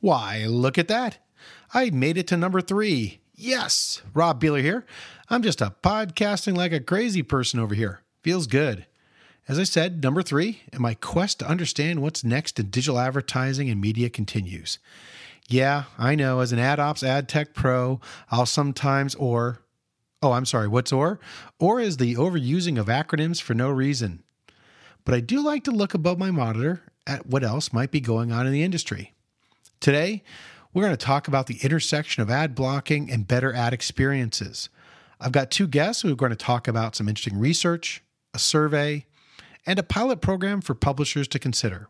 Why, look at that. I made it to number three. Yes, Rob Beeler here. I'm just a podcasting like a crazy person over here. Feels good. As I said, number three, and my quest to understand what's next in digital advertising and media continues. Yeah, I know, as an ad ops ad tech pro, I'll sometimes or, oh, I'm sorry, what's or? Or is the overusing of acronyms for no reason. But I do like to look above my monitor at what else might be going on in the industry. Today, we're going to talk about the intersection of ad blocking and better ad experiences. I've got two guests who are going to talk about some interesting research, a survey, and a pilot program for publishers to consider.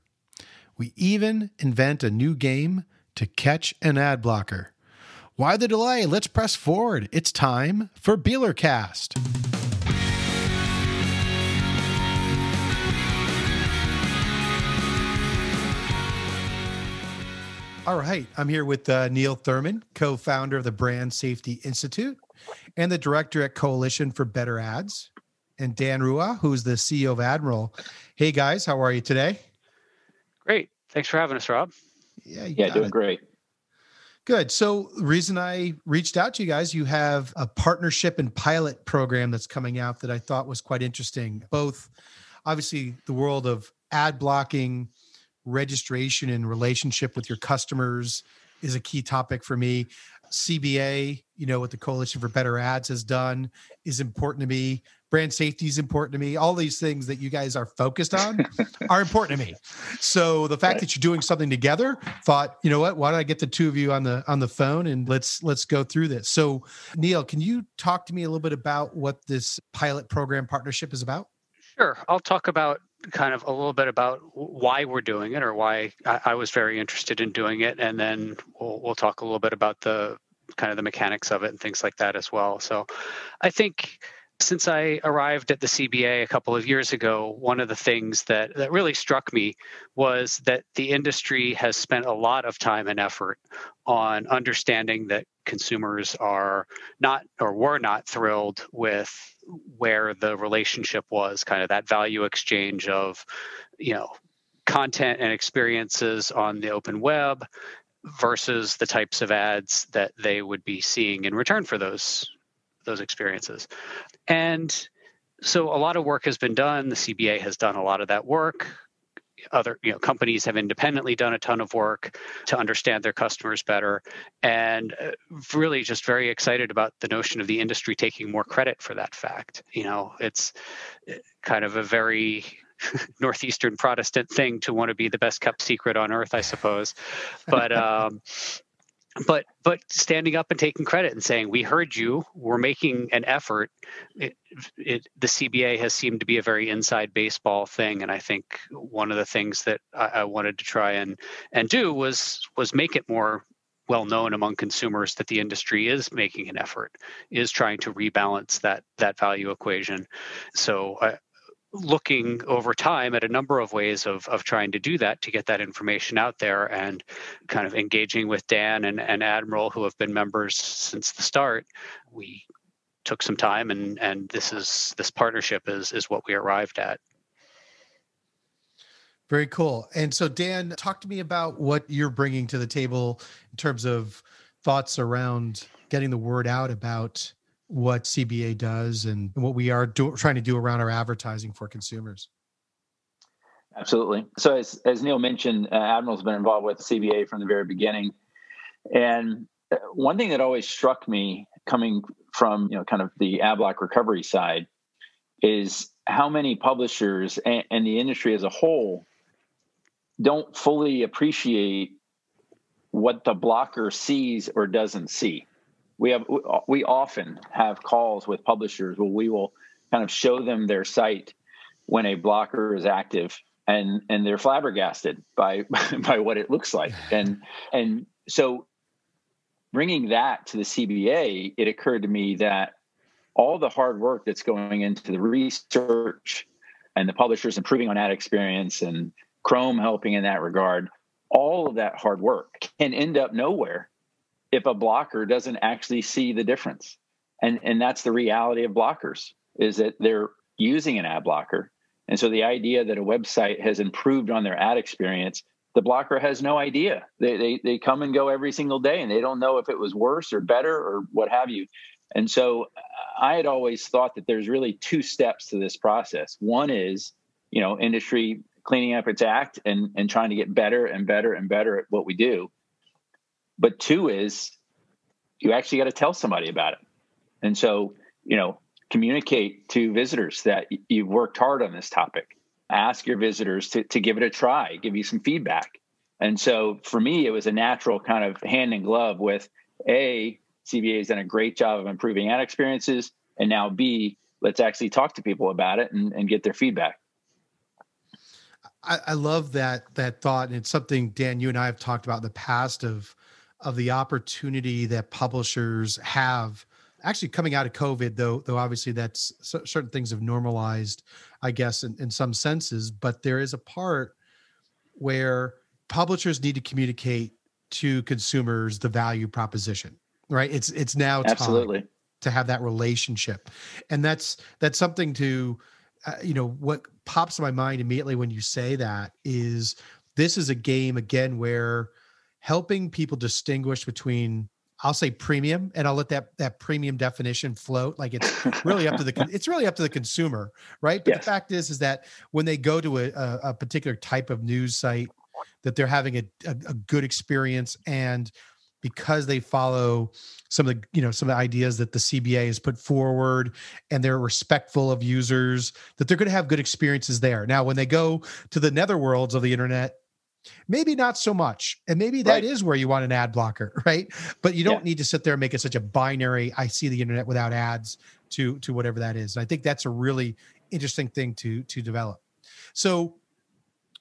We even invent a new game to catch an ad blocker. Why the delay? Let's press forward. It's time for Beelercast. All right. I'm here with uh, Neal Thurman, co founder of the Brand Safety Institute and the director at Coalition for Better Ads, and Dan Rua, who's the CEO of Admiral. Hey, guys, how are you today? Great. Thanks for having us, Rob. Yeah, yeah, doing it. great. Good. So, the reason I reached out to you guys, you have a partnership and pilot program that's coming out that I thought was quite interesting. Both, obviously, the world of ad blocking registration and relationship with your customers is a key topic for me. CBA, you know, what the Coalition for Better Ads has done is important to me. Brand safety is important to me. All these things that you guys are focused on are important to me. So the fact right. that you're doing something together, thought, you know what, why don't I get the two of you on the on the phone and let's let's go through this. So Neal, can you talk to me a little bit about what this pilot program partnership is about? Sure. I'll talk about kind of a little bit about why we're doing it or why I, was very interested in doing it, and then we'll, we'll talk a little bit about the kind of the mechanics of it and things like that as well. So, I think since I arrived at the CBA a couple of years ago, one of the things that, that really struck me was that the industry has spent a lot of time and effort on understanding that consumers are not or were not thrilled with where the relationship was, kind of that value exchange of, you know, content and experiences on the open web versus the types of ads that they would be seeing in return for those those experiences. And so a lot of work has been done. The CBA has done a lot of that work. Other you know companies have independently done a ton of work to understand their customers better, and uh, really just very excited about the notion of the industry taking more credit for that fact. You know, it's uh, kind of a very northeastern Protestant thing to want to be the best kept secret on earth, I suppose. But um, but but standing up and taking credit and saying we heard you. We're making an effort. It, it, the cba has seemed to be a very inside baseball thing and i think one of the things that I, I wanted to try and and do was was make it more well known among consumers that the industry is making an effort is trying to rebalance that that value equation. So I, looking over time at a number of ways of, of trying to do that to get that information out there and kind of engaging with Dan and, and Admiral, who have been members since the start. We took some time and and this is this partnership is is what we arrived at. Very cool. And so Dan, talk to me about what you're bringing to the table in terms of thoughts around getting the word out about what CBA does and what we are do, trying to do around our advertising for consumers. Absolutely. So, as, as Neal mentioned, uh, Admiral's been involved with CBA from the very beginning. And uh, one thing that always struck me coming from, you know, kind of the ad block recovery side is how many publishers and, and the industry as a whole don't fully appreciate what the blocker sees or doesn't see we have we often have calls with publishers where we will kind of show them their site when a blocker is active and and they're flabbergasted by by what it looks like. And and so bringing that to the CBA it occurred to me that all the hard work that's going into the research and the publishers improving on ad experience and Chrome helping in that regard all of that hard work can end up nowhere if a blocker doesn't actually see the difference. And and that's the reality of blockers is that they're using an ad blocker. And so the idea that a website has improved on their ad experience the blocker has no idea. They, they, they come and go every single day and they don't know if it was worse or better or what have you. And so uh, I had always thought that there's really two steps to this process. One is, you know, industry cleaning up its act and, and trying to get better and better and better at what we do. But two is you actually got to tell somebody about it. And so, you know, communicate to visitors that you've worked hard on this topic ask your visitors to, to give it a try, give you some feedback. And so for me, it was a natural kind of hand in glove with A, CBA has done a great job of improving ad experiences. And now B, let's actually talk to people about it and, and get their feedback. I, I love that that thought. And it's something, Dan, you and I have talked about in the past of of the opportunity that publishers have actually coming out of COVID, though, though obviously that's certain things have normalized, I guess, in, in some senses, but there is a part where publishers need to communicate to consumers the value proposition, right? It's it's now absolutely to have that relationship, and that's that's something to, uh, you know, what pops in my mind immediately when you say that is this is a game again where helping people distinguish between I'll say premium, and I'll let that that premium definition float. Like it's really up to the it's really up to the consumer, right? But yes. the fact is, is that when they go to a, a, particular type of news site, that they're having a, a, a, good experience, and because they follow some of the you know some of the ideas that the CBA has put forward, and they're respectful of users, that they're going to have good experiences there. Now, when they go to the netherworlds of the internet maybe not so much and maybe that right. is where you want an ad blocker right but you don't yeah. need to sit there and make it such a binary i see the internet without ads to to whatever that is and i think that's a really interesting thing to to develop so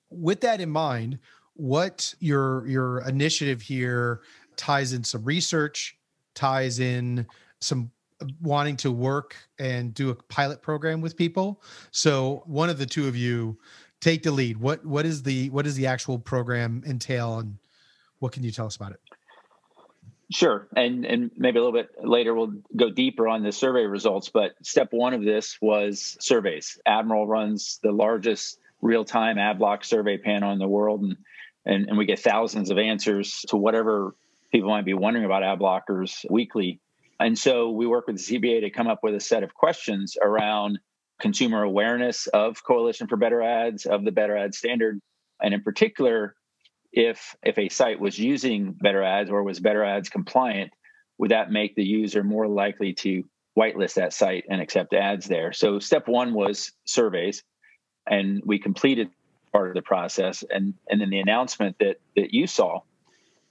with that in mind what your your initiative here ties in some research ties in some uh, wanting to work and do a pilot program with people so one of the two of you take the lead. What what is the what does the actual program entail, and what can you tell us about it? Sure, and and maybe a little bit later we'll go deeper on the survey results. But step one of this was surveys. Admiral runs the largest real time ad block survey panel in the world, and, and and we get thousands of answers to whatever people might be wondering about ad blockers weekly. And so we work with the CBA to come up with a set of questions around consumer awareness of Coalition for Better Ads, of the Better Ad standard, and in particular, if if a site was using Better Ads or was Better Ads compliant, would that make the user more likely to whitelist that site and accept ads there? So step one was surveys, and we completed part of the process, and and then the announcement that that you saw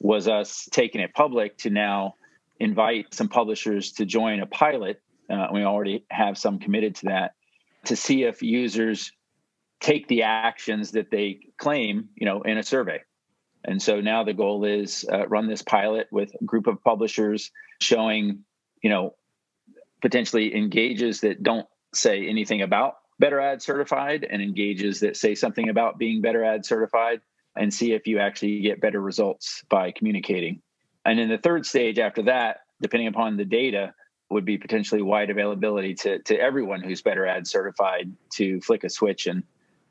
was us taking it public to now invite some publishers to join a pilot. Uh, we already have some committed to that to see if users take the actions that they claim, you know, in a survey. And so now the goal is uh, run this pilot with a group of publishers showing, you know, potentially engages that don't say anything about Better Ad certified and engages that say something about being Better Ad certified and see if you actually get better results by communicating. And in the third stage after that, depending upon the data, would be potentially wide availability to to everyone who's better ad certified to flick a switch and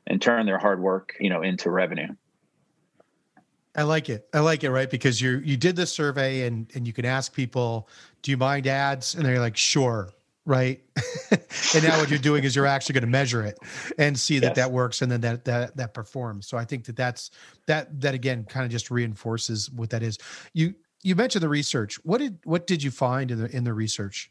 and turn their hard work you know into revenue. I like it. I like it right? Because you you did this survey and and you can ask people do you mind ads? And they're like sure. Right? And now what you're doing is you're actually going to measure it and see that yes. that works and then that that that performs. So i think that that's that that again kind of just reinforces what that is. You you mentioned the research. What did what did you find in the in the research?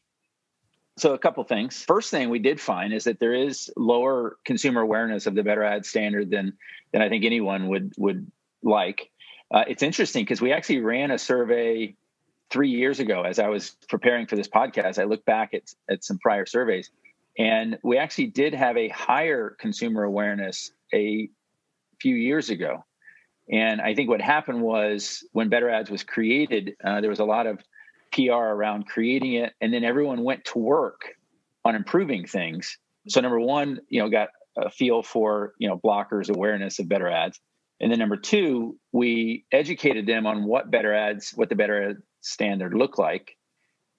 So a couple things. First thing we did find is that there is lower consumer awareness of the better ad standard than than I think anyone would would like. Uh, it's interesting because we actually ran a survey three years ago as I was preparing for this podcast. I looked back at at some prior surveys, and we actually did have a higher consumer awareness a few years ago. And I think what happened was when Better Ads was created, uh, there was a lot of PR around creating it, and then everyone went to work on improving things. So number one, you know, got a feel for you know blockers awareness of Better Ads, and then number two, we educated them on what Better Ads, what the Better Ad standard looked like,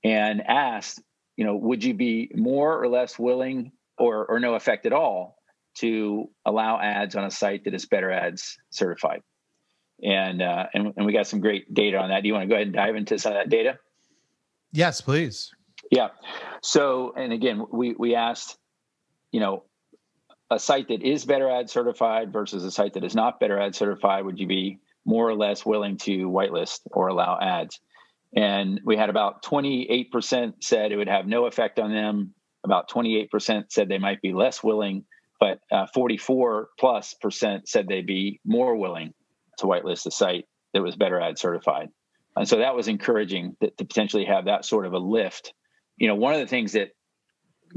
and asked, you know, would you be more or less willing, or or no effect at all, to allow ads on a site that is Better Ads certified? And uh, and and we got some great data on that. Do you want to go ahead and dive into some of that data? Yes, please. Yeah. So, and again, we we asked, you know, a site that is better ad certified versus a site that is not better ad certified, would you be more or less willing to whitelist or allow ads? And we had about 28% said it would have no effect on them. About 28% said they might be less willing, but uh, 44 plus percent said they'd be more willing to whitelist a site that was better ad certified. And so that was encouraging to, to potentially have that sort of a lift. You know, one of the things that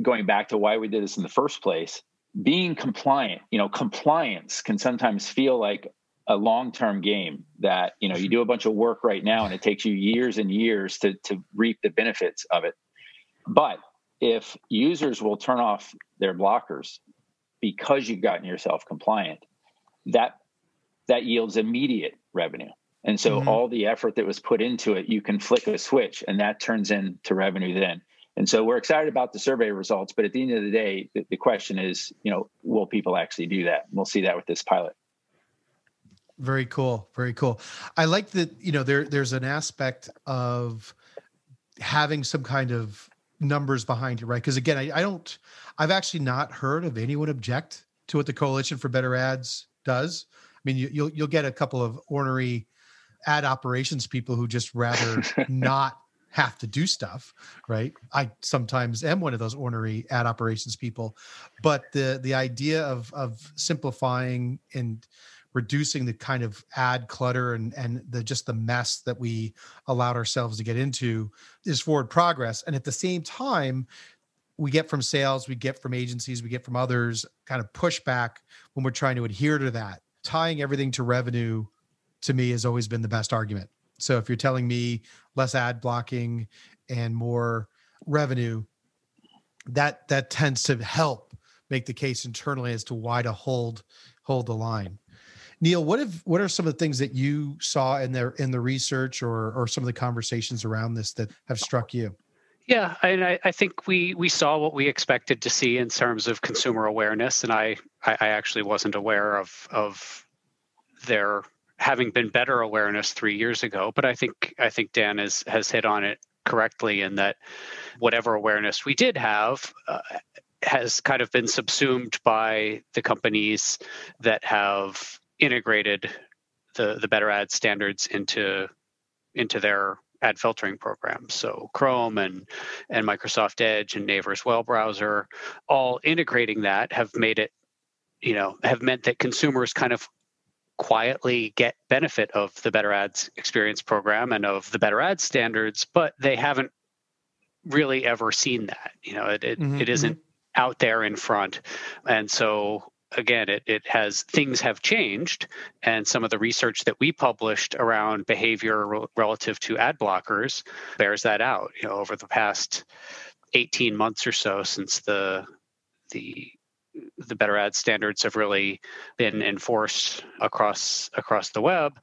going back to why we did this in the first place being compliant you know compliance can sometimes feel like a long-term game that you know you do a bunch of work right now and it takes you years and years to to reap the benefits of it but if users will turn off their blockers because you've gotten yourself compliant that that yields immediate revenue and so mm-hmm. all the effort that was put into it you can flick a switch and that turns into revenue then and so we're excited about the survey results, but at the end of the day, the, the question is, you know, will people actually do that? And we'll see that with this pilot. Very cool. Very cool. I like that, you know, there there's an aspect of having some kind of numbers behind you, right? Because again, I, I don't I've actually not heard of anyone object to what the Coalition for Better Ads does. I mean, you, you'll you'll get a couple of ornery ad operations people who just rather not have to do stuff, right? I sometimes am one of those ornery ad operations people, but the the idea of of simplifying and reducing the kind of ad clutter and and the just the mess that we allowed ourselves to get into is forward progress and at the same time we get from sales we get from agencies we get from others kind of pushback when we're trying to adhere to that tying everything to revenue to me has always been the best argument so if you're telling me less ad blocking and more revenue, that that tends to help make the case internally as to why to hold hold the line. Neal, what have what are some of the things that you saw in there in the research or or some of the conversations around this that have struck you? Yeah, and I, I, think we we saw what we expected to see in terms of consumer awareness, and I I, actually wasn't aware of of their having been better awareness three years ago. But I think I think Dan has has hit on it correctly in that whatever awareness we did have uh, has kind of been subsumed by the companies that have integrated the the better ad standards into into their ad filtering programs. So Chrome and and Microsoft Edge and Naver's web browser, all integrating that have made it, you know, have meant that consumers kind of quietly get benefit of the better ads experience program and of the better Ads standards but they haven't really ever seen that you know it, it, mm-hmm, it isn't mm-hmm. out there in front and so again it, it has things have changed and some of the research that we published around behavior re- relative to ad blockers bears that out. You know over the past 18 months or so since the the the better ad standards have really been enforced across across the web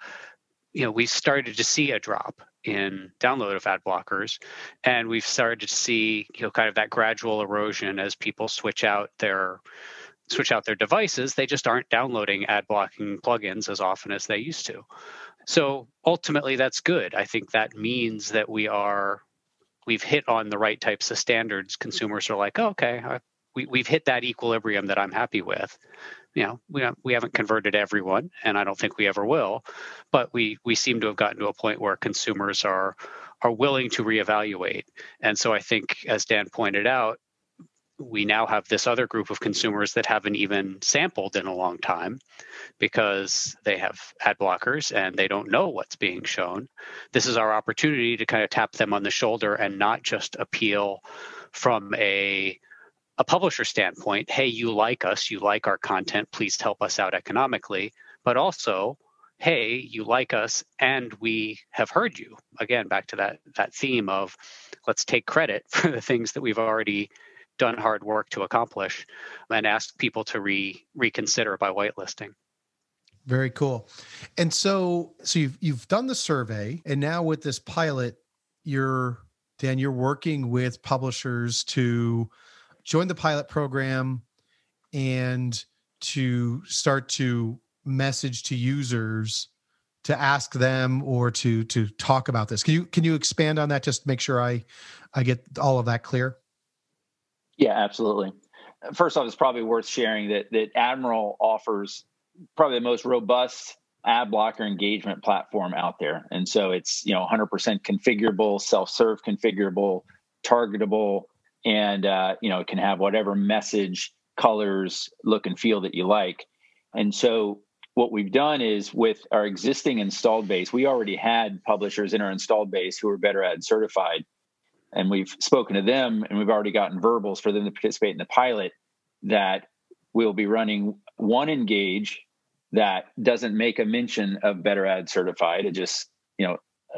you know we started to see a drop in download of ad blockers and we've started to see you know kind of that gradual erosion as people switch out their switch out their devices they just aren't downloading ad blocking plugins as often as they used to so ultimately that's good i think that means that we are we've hit on the right types of standards consumers are like oh, okay we, we've hit that equilibrium that I'm happy with. You know, we we haven't converted everyone, and I don't think we ever will, but we we seem to have gotten to a point where consumers are are willing to reevaluate. And so I think, as Dan pointed out, we now have this other group of consumers that haven't even sampled in a long time because they have ad blockers and they don't know what's being shown. This is our opportunity to kind of tap them on the shoulder and not just appeal from a a publisher standpoint, hey, you like us, you like our content, please help us out economically. But also, hey, you like us and we have heard you. Again, back to that that theme of let's take credit for the things that we've already done hard work to accomplish and ask people to re reconsider by whitelisting. Very cool. And so so you've you've done the survey and now with this pilot, you're Dan, you're working with publishers to join the pilot program and to start to message to users to ask them or to to talk about this. Can you can you expand on that just to make sure I I get all of that clear? Yeah, absolutely. First off, it's probably worth sharing that that Admiral offers probably the most robust ad blocker engagement platform out there. And so it's, you know, 100% configurable, self-serve configurable, targetable, and, uh, you know, it can have whatever message, colors, look and feel that you like. And so what we've done is with our existing installed base, we already had publishers in our installed base who were better ad certified. And we've spoken to them and we've already gotten verbals for them to participate in the pilot that we'll be running one engage that doesn't make a mention of better ad certified. It just you know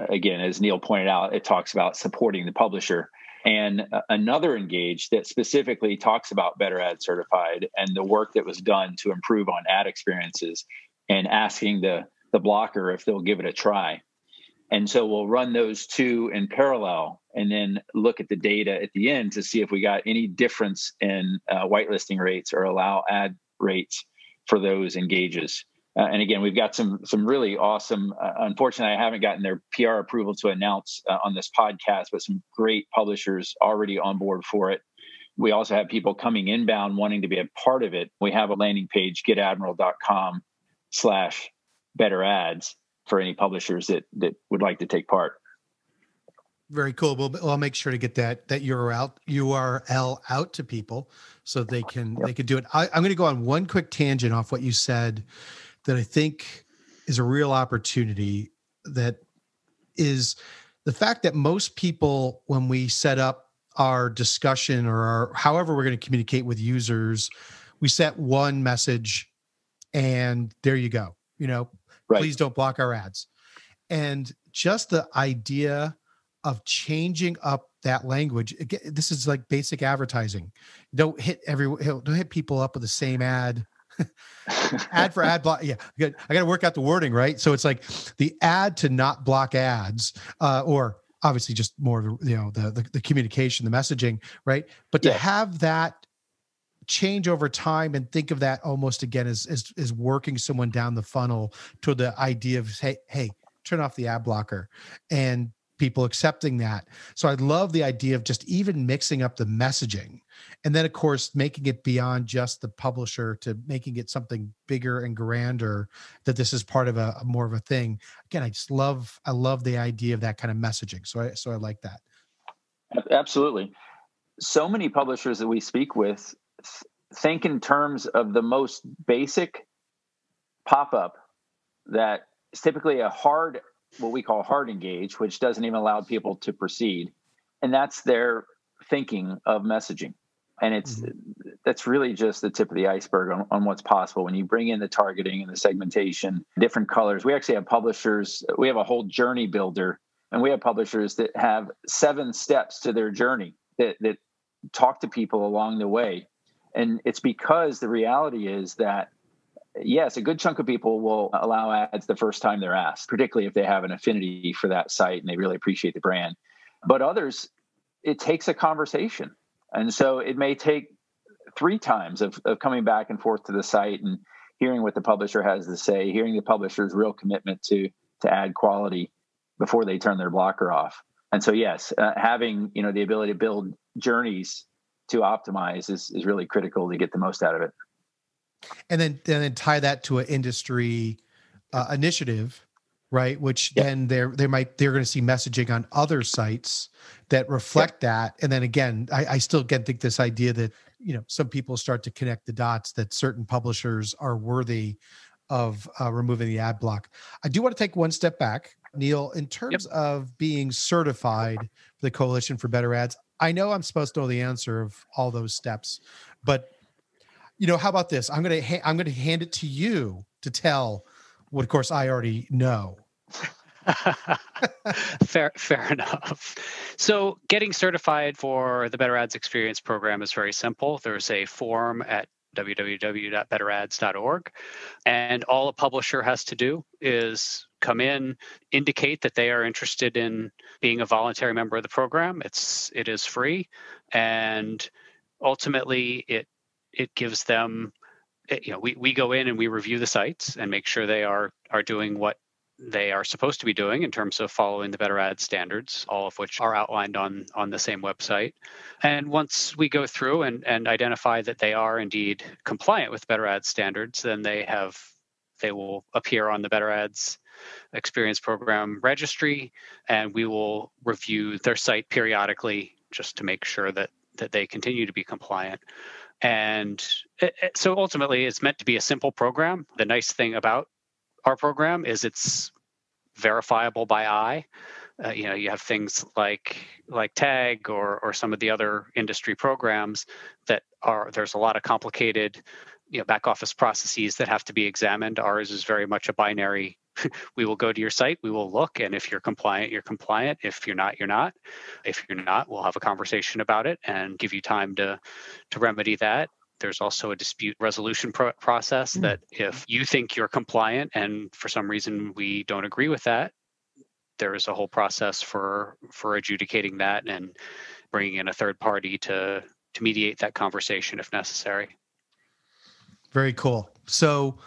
again as neal pointed out it talks about supporting the publisher. And another engage that specifically talks about better ad certified and the work that was done to improve on ad experiences and asking the the blocker if they'll give it a try and so we'll run those two in parallel and then look at the data at the end to see if we got any difference in uh, whitelisting rates or allow ad rates for those engages. Uh, and again, we've got some some really awesome. Uh, unfortunately, I haven't gotten their PR approval to announce uh, on this podcast, but some great publishers already on board for it. We also have people coming inbound wanting to be a part of it. We have a landing page, getadmiral.com slash better ads for any publishers that that would like to take part. Very cool. Well, I'll make sure to get that that URL URL out to people so they can yep. they can do it. I, I'm going to go on one quick tangent off what you said that I think is a real opportunity. That is the fact that most people, when we set up our discussion or our however we're going to communicate with users, we set one message, and there you go. You know, right. please don't block our ads, and just the idea of changing up that language again this is like basic advertising. Don't hit every don't hit people up with the same ad. Ad for ad block yeah i got, I got to work out the wording right? So it's like the ad to not block ads uh, or obviously just more of you know the, the, the communication the messaging right? But to have that change over time and think of that almost again as, as as working someone down the funnel to the idea of hey hey turn off the ad blocker and people accepting that. So I love the idea of just even mixing up the messaging. And then, of course, making it beyond just the publisher to making it something bigger and grander that this is part of a, a more of a thing. Again, I just love, I love the idea of that kind of messaging. So I, so I like that. Absolutely. So many publishers that we speak with think in terms of the most basic pop up that is typically a hard what we call hard engage, which doesn't even allow people to proceed. And that's their thinking of messaging. And it's mm-hmm. that's really just the tip of the iceberg on, on what's possible when you bring in the targeting and the segmentation, different colors. We actually have publishers, we have a whole journey builder, and we have publishers that have seven steps to their journey that, that talk to people along the way. And it's because the reality is that yes, a good chunk of people will allow ads the first time they're asked, particularly if they have an affinity for that site and they really appreciate the brand. But others, it takes a conversation. And so it may take three times of, of coming back and forth to the site and hearing what the publisher has to say, hearing the publisher's real commitment to to ad quality before they turn their blocker off. And so, yes, uh, having you know the ability to build journeys to optimize is, is really critical to get the most out of it and then and then tie that to an industry uh, initiative right which yep. then they're they might they're going to see messaging on other sites that reflect yep. that and then again I, I still get think this idea that you know some people start to connect the dots that certain publishers are worthy of uh, removing the ad block i do want to take one step back neal in terms yep. of being certified for the coalition for better ads i know i'm supposed to know the answer of all those steps but you know, how about this? I'm gonna ha- I'm gonna hand it to you to tell what, of course, I already know. fair, fair enough. So, getting certified for the Better Ads Experience program is very simple. There's a form at www.betterads.org, and all a publisher has to do is come in, indicate that they are interested in being a voluntary member of the program. It's it is free, and ultimately it it gives them eh, you know we, we go in and we review the sites and make sure they are are doing what they are supposed to be doing in terms of following the better ad standards all of which are outlined on on the same website and once we go through and, and identify that they are indeed compliant with better ad standards then they have they will appear on the better ads experience program registry and we will review their site periodically just to make sure that that they continue to be compliant and it, it, so ultimately it's meant to be a simple program the nice thing about our program is it's verifiable by eye. Uh, you know, you have things like like Tag or or some of the other industry programs that are there's a lot of complicated you know back office processes that have to be examined. Ours is very much a binary. we will go to your site, we will look, and if you're compliant, you're compliant. If you're not, you're not. If you're not, we'll have a conversation about it and give you time to to remedy that there's also a dispute resolution pro- process mm. that if you think you're compliant and for some reason we don't agree with that, there is a whole process for for adjudicating that and bringing in a third party to to mediate that conversation if necessary. Very cool. So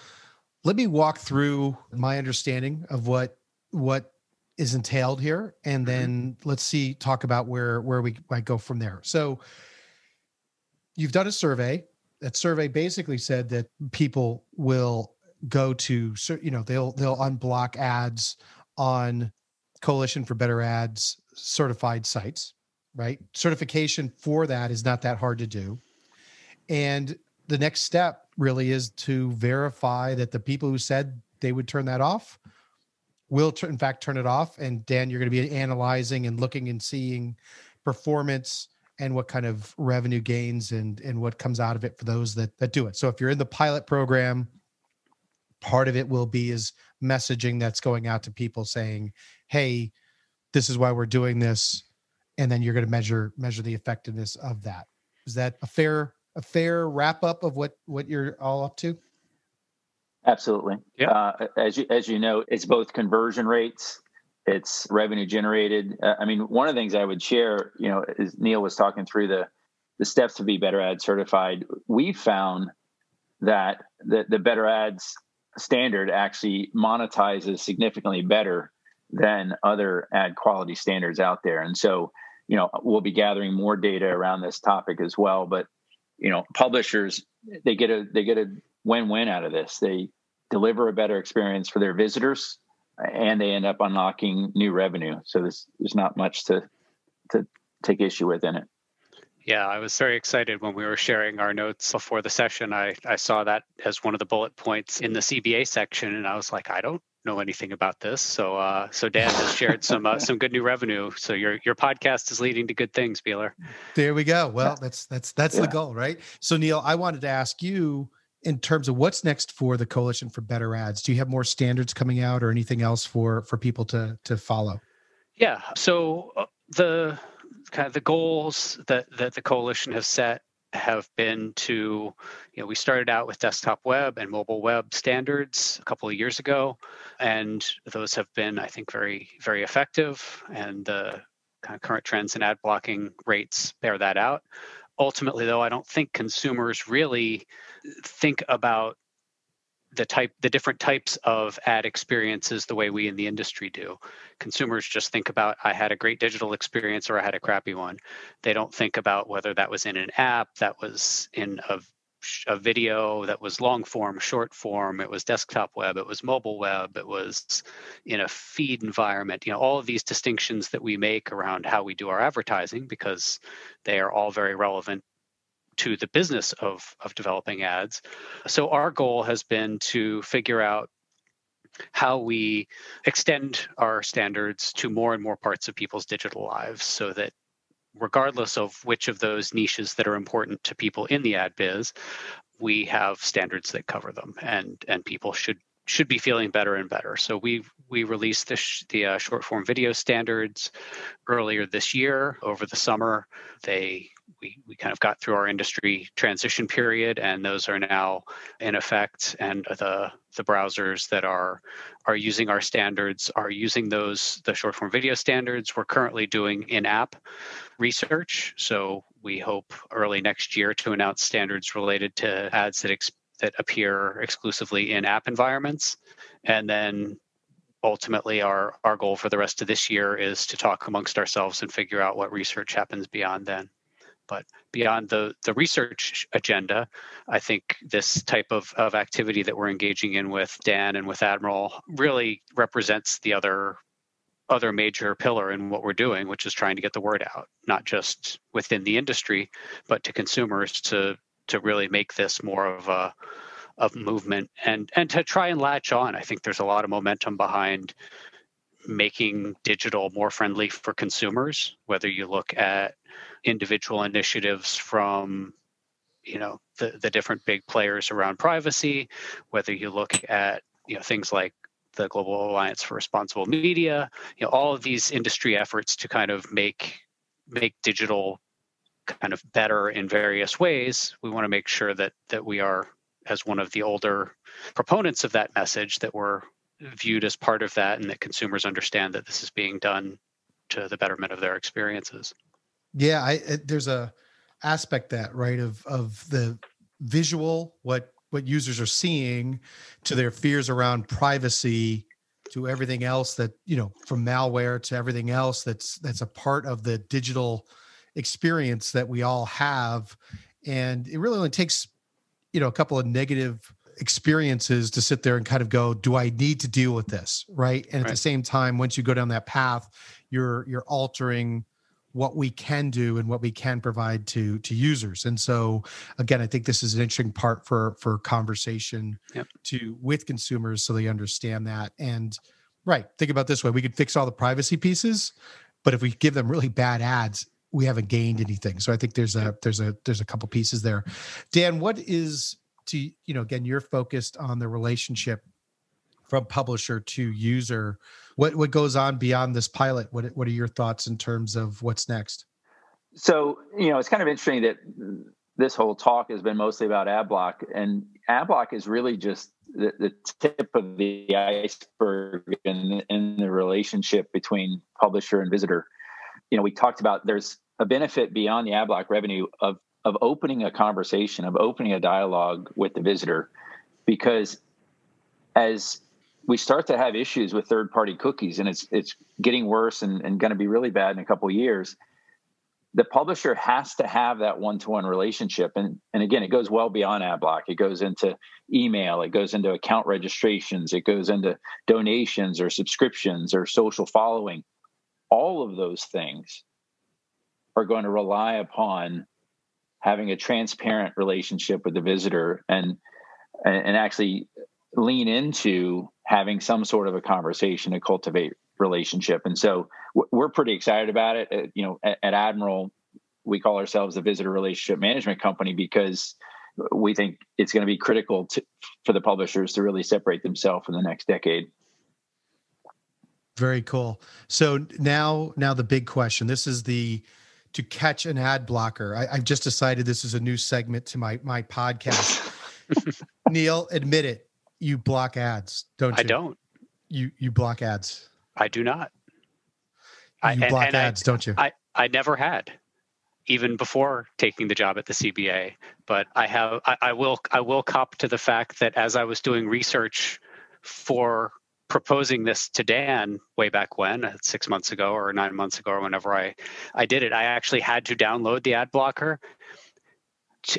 let me walk through my understanding of what what is entailed here and mm-hmm. then let's see talk about where where we might go from there. So you've done a survey that survey basically said that people will go to you know they'll they'll unblock ads on coalition for better ads certified sites right certification for that is not that hard to do and the next step really is to verify that the people who said they would turn that off will t- in fact turn it off and dan you're going to be analyzing and looking and seeing performance and what kind of revenue gains and and what comes out of it for those that that do it. So if you're in the pilot program, part of it will be is messaging that's going out to people saying, "Hey, this is why we're doing this," and then you're going to measure measure the effectiveness of that. Is that a fair a fair wrap up of what what you're all up to? Absolutely. Yeah. Uh, as you as you know, it's both conversion rates it's revenue generated. Uh, I mean, one of the things I would share, you know, is Neal was talking through the the steps to be better ad certified. We found that the, the better ads standard actually monetizes significantly better than other ad quality standards out there. And so, you know, we'll be gathering more data around this topic as well. But, you know, publishers they get a they get a win-win out of this. They deliver a better experience for their visitors and they end up unlocking new revenue. So there's there's not much to to take issue with in it. Yeah, I was very excited when we were sharing our notes before the session. I, I saw that as one of the bullet points in the CBA section, and I was like, I don't know anything about this. So uh, so Dan has shared some uh, some good new revenue. So your your podcast is leading to good things, Beeler. There we go. Well, that's that's that's yeah. the goal, right? So Neal, I wanted to ask you in terms of what's next for the coalition for better ads do you have more standards coming out or anything else for for people to to follow yeah so uh, the kind of the goals that that the coalition has set have been to you know we started out with desktop web and mobile web standards a couple of years ago and those have been i think very very effective and the kind of current trends in ad blocking rates bear that out. Ultimately though i don't think consumers really think about the type the different types of ad experiences the way we in the industry do. Consumers just think about i had a great digital experience or i had a crappy one. They don't think about whether that was in an app that was in a a video that was long form, short form, it was desktop web, it was mobile web, it was in a feed environment, you know, all of these distinctions that we make around how we do our advertising because they are all very relevant to the business of of developing ads. So our goal has been to figure out how we extend our standards to more and more parts of people's digital lives so that regardless of which of those niches that are important to people in the ad biz, we have standards that cover them, and and people should should be feeling better and better. So we we released the sh- the uh, short form video standards earlier this year over the summer. They we, we kind of got through our industry transition period and those are now in effect and the the browsers that are are using our standards are using those the short form video standards we're currently doing in-app research. So we hope early next year to announce standards related to ads that ex- that appear exclusively in app environments. And then ultimately our our goal for the rest of this year is to talk amongst ourselves and figure out what research happens beyond then but beyond the the research agenda i think this type of, of activity that we're engaging in with dan and with admiral really represents the other other major pillar in what we're doing which is trying to get the word out not just within the industry but to consumers to to really make this more of a of movement and and to try and latch on. I think there's a lot of momentum behind making digital more friendly for consumers whether you look at individual initiatives from you know the, the different big players around privacy whether you look at you know things like the global alliance for responsible media you know all of these industry efforts to kind of make make digital kind of better in various ways. We want to make sure that that we are as one of the older proponents of that message that we're viewed as part of that and that consumers understand that this is being done to the betterment of their experiences yeah I, it, there's a aspect that right of of the visual what what users are seeing to their fears around privacy to everything else that you know from malware to everything else that's that's a part of the digital experience that we all have. And it really only takes you know a couple of negative experiences to sit there and kind of go do i need to deal with this? Right? And at the same time once you go down that path you're you're altering what we can do and what we can provide to to users and so again i think this is an interesting part for for conversation yep. to with consumers so they understand that and right think about this way we could fix all the privacy pieces but if we give them really bad ads we haven't gained anything. So I think there's a there's a there's a couple pieces there. Dan, what is to you know again you're focused on the relationship from publisher to user. What what goes on beyond this pilot? What what are your thoughts in terms of what's next? So you know it's kind of interesting that this whole talk has been mostly about AdBlock, and AdBlock is really just the, the tip of the iceberg in, in the relationship between publisher and visitor. You know, we talked about there's a benefit beyond the AdBlock revenue of of opening a conversation, of opening a dialogue with the visitor, because as we start to have issues with third party cookies and it's it's getting worse and, and going to be really bad in a couple years. The publisher has to have that one-to-one relationship and and again it goes well beyond adblock it goes into email it goes into account registrations it goes into donations or subscriptions or social following. All of those things are going to rely upon having a transparent relationship with the visitor and and actually lean into having some sort of a conversation to cultivate relationship and so we're pretty excited about it uh, you know at, at admiral we call ourselves the visitor relationship management company because we think it's going to be critical to, for the publishers to really separate themselves in the next decade very cool so now now the big question this is the to catch an ad blocker. I, have just decided this is a new segment to my my podcast. Neal, admit it. You block ads, don't you? I don't. You you block ads. I do not. You I, block and, and ads, I, don't you? I, I never had, even before taking the job at the CBA. But I have I, I will I will cop to the fact that as I was doing research for proposing this to Dan way back when, uh, six months ago or nine months ago, or whenever I, I did it, I actually had to download the ad blocker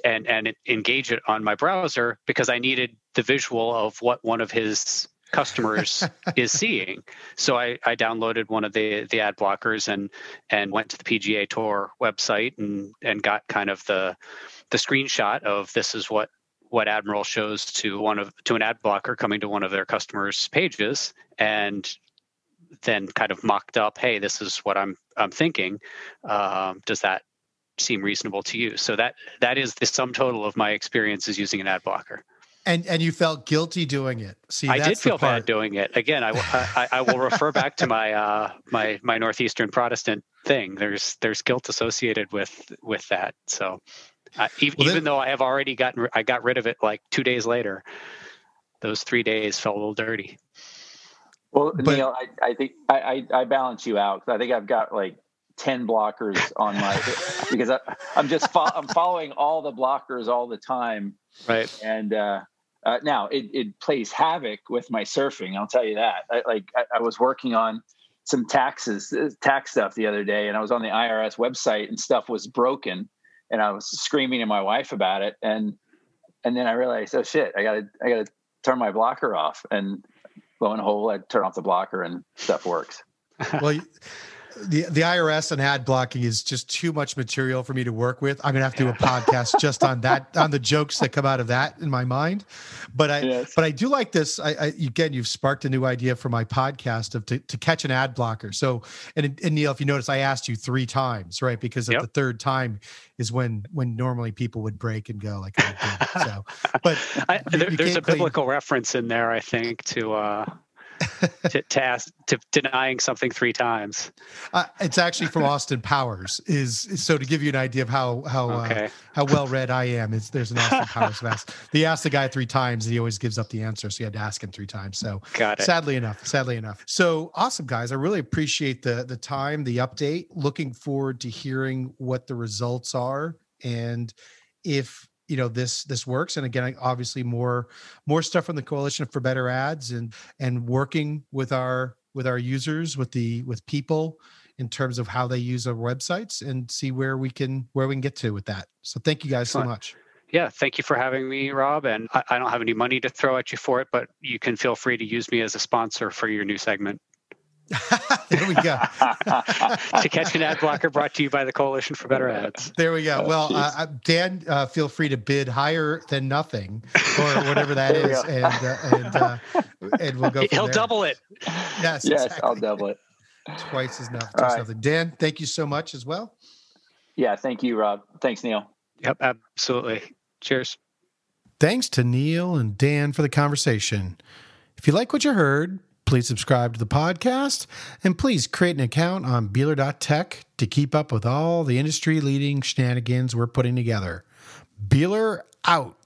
and and engage it on my browser because I needed the visual of what one of his customers is seeing. So I, I downloaded one of the the ad blockers and and went to the PGA Tour website and and got kind of the the screenshot of this is what what Admiral shows to one of to an ad blocker coming to one of their customers' pages, and then kind of mocked up, "Hey, this is what I'm I'm thinking. Um, does that seem reasonable to you?" So that that is the sum total of my experiences using an ad blocker. And and you felt guilty doing it. See, I did feel bad doing it. Again, I, I, I will refer back to my uh, my my northeastern Protestant thing. There's there's guilt associated with with that. So uh, even, well, even though I have already gotten, I got rid of it like two days later. Those three days felt a little dirty. Well, but, Neal, I, I think I, I, I balance you out. Because I think I've got like 10 blockers on my because I, am just fo- I'm following all the blockers all the time. Right. And uh, Uh, now it, it plays havoc with my surfing. I'll tell you that. I, like I, I was working on some taxes, uh, tax stuff the other day, and I was on the IRS website and stuff was broken, and I was screaming at my wife about it, and and then I realized, oh shit, I gotta I gotta turn my blocker off, and lo and behold, I turn off the blocker and stuff works. well, the the IRS and ad blocking is just too much material for me to work with. I'm gonna have to do a podcast just on that on the jokes that come out of that in my mind. But I yes. but I do like this. I, I, again, you've sparked a new idea for my podcast of to, to catch an ad blocker. So and, and Neal, if you notice, I asked you three times, right? Because at yep. the third time is when when normally people would break and go like. so, but I, there, there's a biblical reference in there, I think, to. uh to, to, ask, to denying something three times. Uh, it's actually from Austin Powers. Is, is, so to give you an idea of how how uh, okay. uh, how well read I am. Is there's an Austin Powers ask. They asked the guy three times, and he always gives up the answer. So you had to ask him three times. So got it. Sadly enough, sadly enough. So awesome, guys. I really appreciate the the time, the update. Looking forward to hearing what the results are, and if you know this this works and again obviously more more stuff from the coalition for better ads and and working with our with our users with the with people in terms of how they use our websites and see where we can where we can get to with that. So thank you guys Excellent. so much. Yeah thank you for having me rob and I, I don't have any money to throw at you for it but you can feel free to use me as a sponsor for your new segment there we go. to catch an ad blocker brought to you by the Coalition for Better Ads. There we go. Oh, well, uh, uh, Dan, uh, feel free to bid higher than nothing or whatever that is, and uh, and uh, and we'll go. He'll there. double it. Yes, yes, exactly. I'll double it. Twice as enough. Twice right. Dan, thank you so much as well. Yeah, thank you, Rob. Thanks, Neal. Yep, absolutely. Cheers. Thanks to Neal and Dan for the conversation. If you like what you heard Please subscribe to the podcast and please create an account on Beeler.tech to keep up with all the industry leading shenanigans we're putting together. Beeler out.